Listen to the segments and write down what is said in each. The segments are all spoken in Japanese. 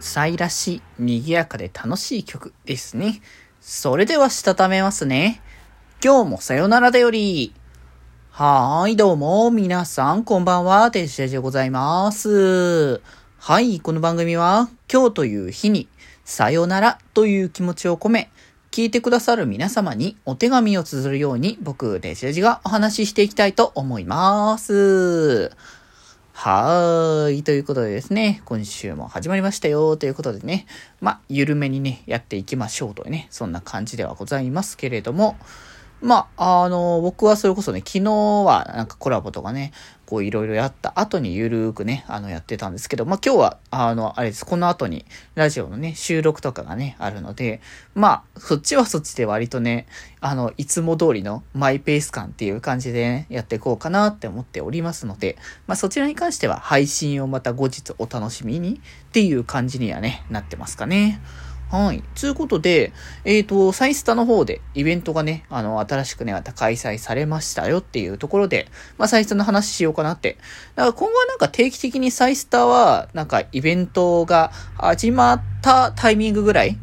サイらしい、賑やかで楽しい曲ですね。それではしたためますね。今日もさよならだより。はーい、どうも、皆さん、こんばんは、デジェジでございます。はい、この番組は、今日という日に、さよならという気持ちを込め、聞いてくださる皆様にお手紙を綴るように、僕、デジェジがお話ししていきたいと思います。はーい。ということでですね、今週も始まりましたよ。ということでね、まあ、緩めにね、やっていきましょうというね、そんな感じではございますけれども、まあ、あの、僕はそれこそね、昨日はなんかコラボとかね、こういろいろやった後にゆるーくね、あのやってたんですけど、まあ今日は、あの、あれです、この後にラジオのね、収録とかがね、あるので、まあ、そっちはそっちで割とね、あの、いつも通りのマイペース感っていう感じでね、やっていこうかなって思っておりますので、まあそちらに関しては配信をまた後日お楽しみにっていう感じにはね、なってますかね。はい。つうことで、えっ、ー、と、サイスタの方でイベントがね、あの、新しくね、また開催されましたよっていうところで、まあ、サイスタの話しようかなって。だから今後はなんか定期的にサイスタは、なんかイベントが始まったタイミングぐらい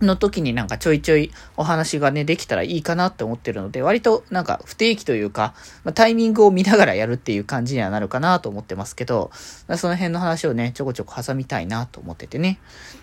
の時になんかちょいちょいお話がね、できたらいいかなって思ってるので、割となんか不定期というか、まあ、タイミングを見ながらやるっていう感じにはなるかなと思ってますけど、その辺の話をね、ちょこちょこ挟みたいなと思っててね。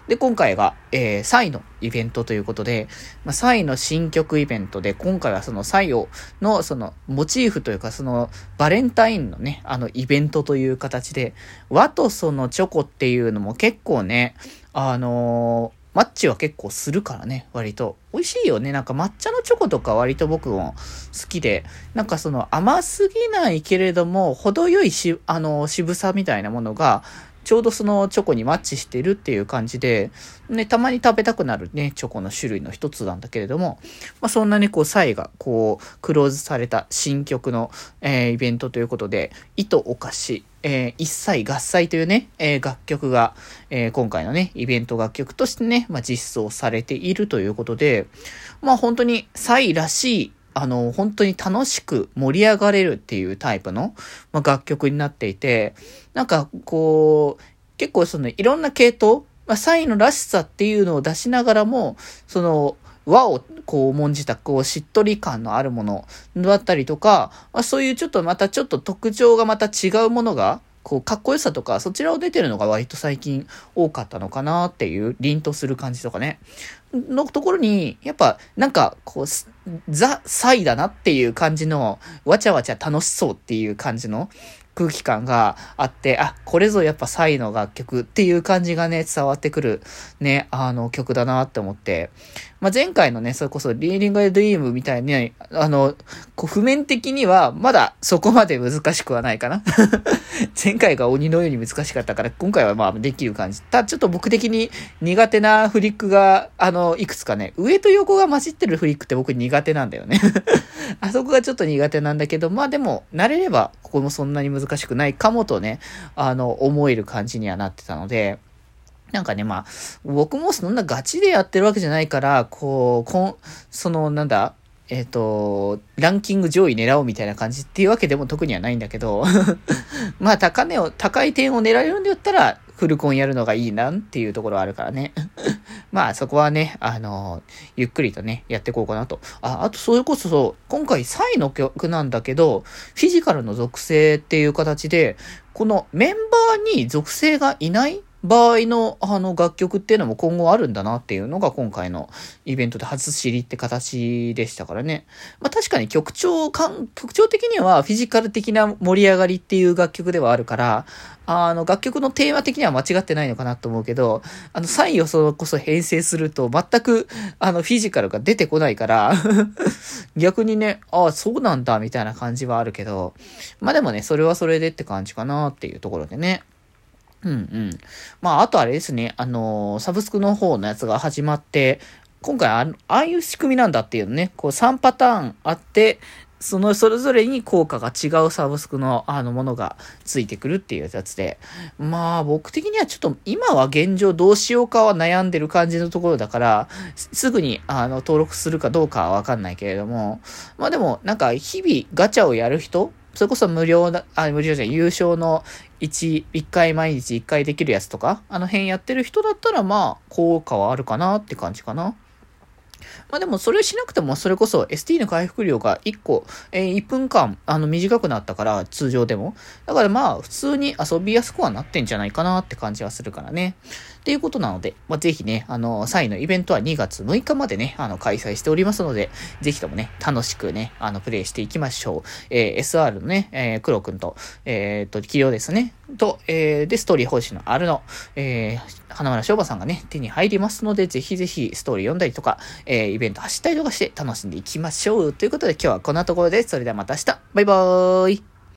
で、今回が、えー、サイのイベントということで、まあ、サイの新曲イベントで、今回はそのサイを、のそのモチーフというか、そのバレンタインのね、あのイベントという形で、和とそのチョコっていうのも結構ね、あのーマッチは結構するからね、割と。美味しいよね。なんか抹茶のチョコとか割と僕も好きで、なんかその甘すぎないけれども、程よいし、あの、渋さみたいなものが、ちょうどそのチョコにマッチしてるっていう感じで、ね、たまに食べたくなるね、チョコの種類の一つなんだけれども、まあ、そんなにこう、サイがこう、クローズされた新曲の、えー、イベントということで、糸お菓子、えー、一切合切というね、えー、楽曲が、えー、今回のね、イベント楽曲としてね、まあ、実装されているということで、まあ本当にサイらしいあの、本当に楽しく盛り上がれるっていうタイプの、まあ、楽曲になっていて、なんかこう、結構そのいろんな系統、まあ、サインのらしさっていうのを出しながらも、その、和をこう重んじた、こう、しっとり感のあるものだったりとか、まあ、そういうちょっとまたちょっと特徴がまた違うものが、こう、かっこよさとか、そちらを出てるのが割と最近多かったのかなっていう、凛とする感じとかね。のところに、やっぱ、なんか、こう、ザ・サイだなっていう感じの、わちゃわちゃ楽しそうっていう感じの空気感があって、あ、これぞやっぱサイの楽曲っていう感じがね、伝わってくるね、あの曲だなって思って、まあ、前回のね、それこそリーディング・エドリームみたいに、あの、こう譜面的にはまだそこまで難しくはないかな。前回が鬼のように難しかったから、今回はまあできる感じ。ただちょっと僕的に苦手なフリックが、あの、いくつかね、上と横が混じってるフリックって僕苦手なんだよね あそこがちょっと苦手なんだけど、まあでも、慣れれば、ここもそんなに難しくないかもとね、あの、思える感じにはなってたので、なんかね、まあ、僕もそんなガチでやってるわけじゃないから、こう、こん、その、なんだ、えっ、ー、と、ランキング上位狙おうみたいな感じっていうわけでも特にはないんだけど まあ、高値を、高い点を狙えるんで言ったら、フルコンやるのがいいなっていうところはあるからね まあ、そこはね、あの、ゆっくりとね、やっていこうかなと。あ、あと、それこそそう、今回サイの曲なんだけど、フィジカルの属性っていう形で、このメンバーに属性がいない場合のあの楽曲っていうのも今後あるんだなっていうのが今回のイベントで初知りって形でしたからね。まあ確かに曲調、曲調的にはフィジカル的な盛り上がりっていう楽曲ではあるから、あの楽曲のテーマ的には間違ってないのかなと思うけど、あのサインをそれこそ編成すると全くあのフィジカルが出てこないから 逆にね、ああ、そうなんだみたいな感じはあるけど、まあでもね、それはそれでって感じかなっていうところでね。うんうん。まあ、あとあれですね、あのー、サブスクの方のやつが始まって、今回あああいう仕組みなんだっていうね、こう3パターンあって、そのそれぞれに効果が違うサブスクのあのものがついてくるっていうやつで。まあ僕的にはちょっと今は現状どうしようかは悩んでる感じのところだから、すぐにあの登録するかどうかはわかんないけれども、まあでもなんか日々ガチャをやる人それこそ無料だ、あ、無料じゃない優勝の1、1回毎日1回できるやつとか、あの辺やってる人だったらまあ、効果はあるかなって感じかな。まあでもそれをしなくてもそれこそ ST の回復量が1個、えー、1分間あの短くなったから通常でも。だからまあ普通に遊びやすくはなってんじゃないかなって感じはするからね。っていうことなので、まあ、ぜひね、あの、サインのイベントは2月6日までね、あの、開催しておりますので、ぜひともね、楽しくね、あの、プレイしていきましょう。えー、SR のね、えー、黒くんと、えー、と、企業ですね、と、えー、で、ストーリー方針の R の、えー、花村翔馬さんがね、手に入りますので、ぜひぜひストーリー読んだりとか、えー、イベント走ったりとかして楽しんでいきましょう。ということで今日はこんなところです。それではまた明日。バイバーイ。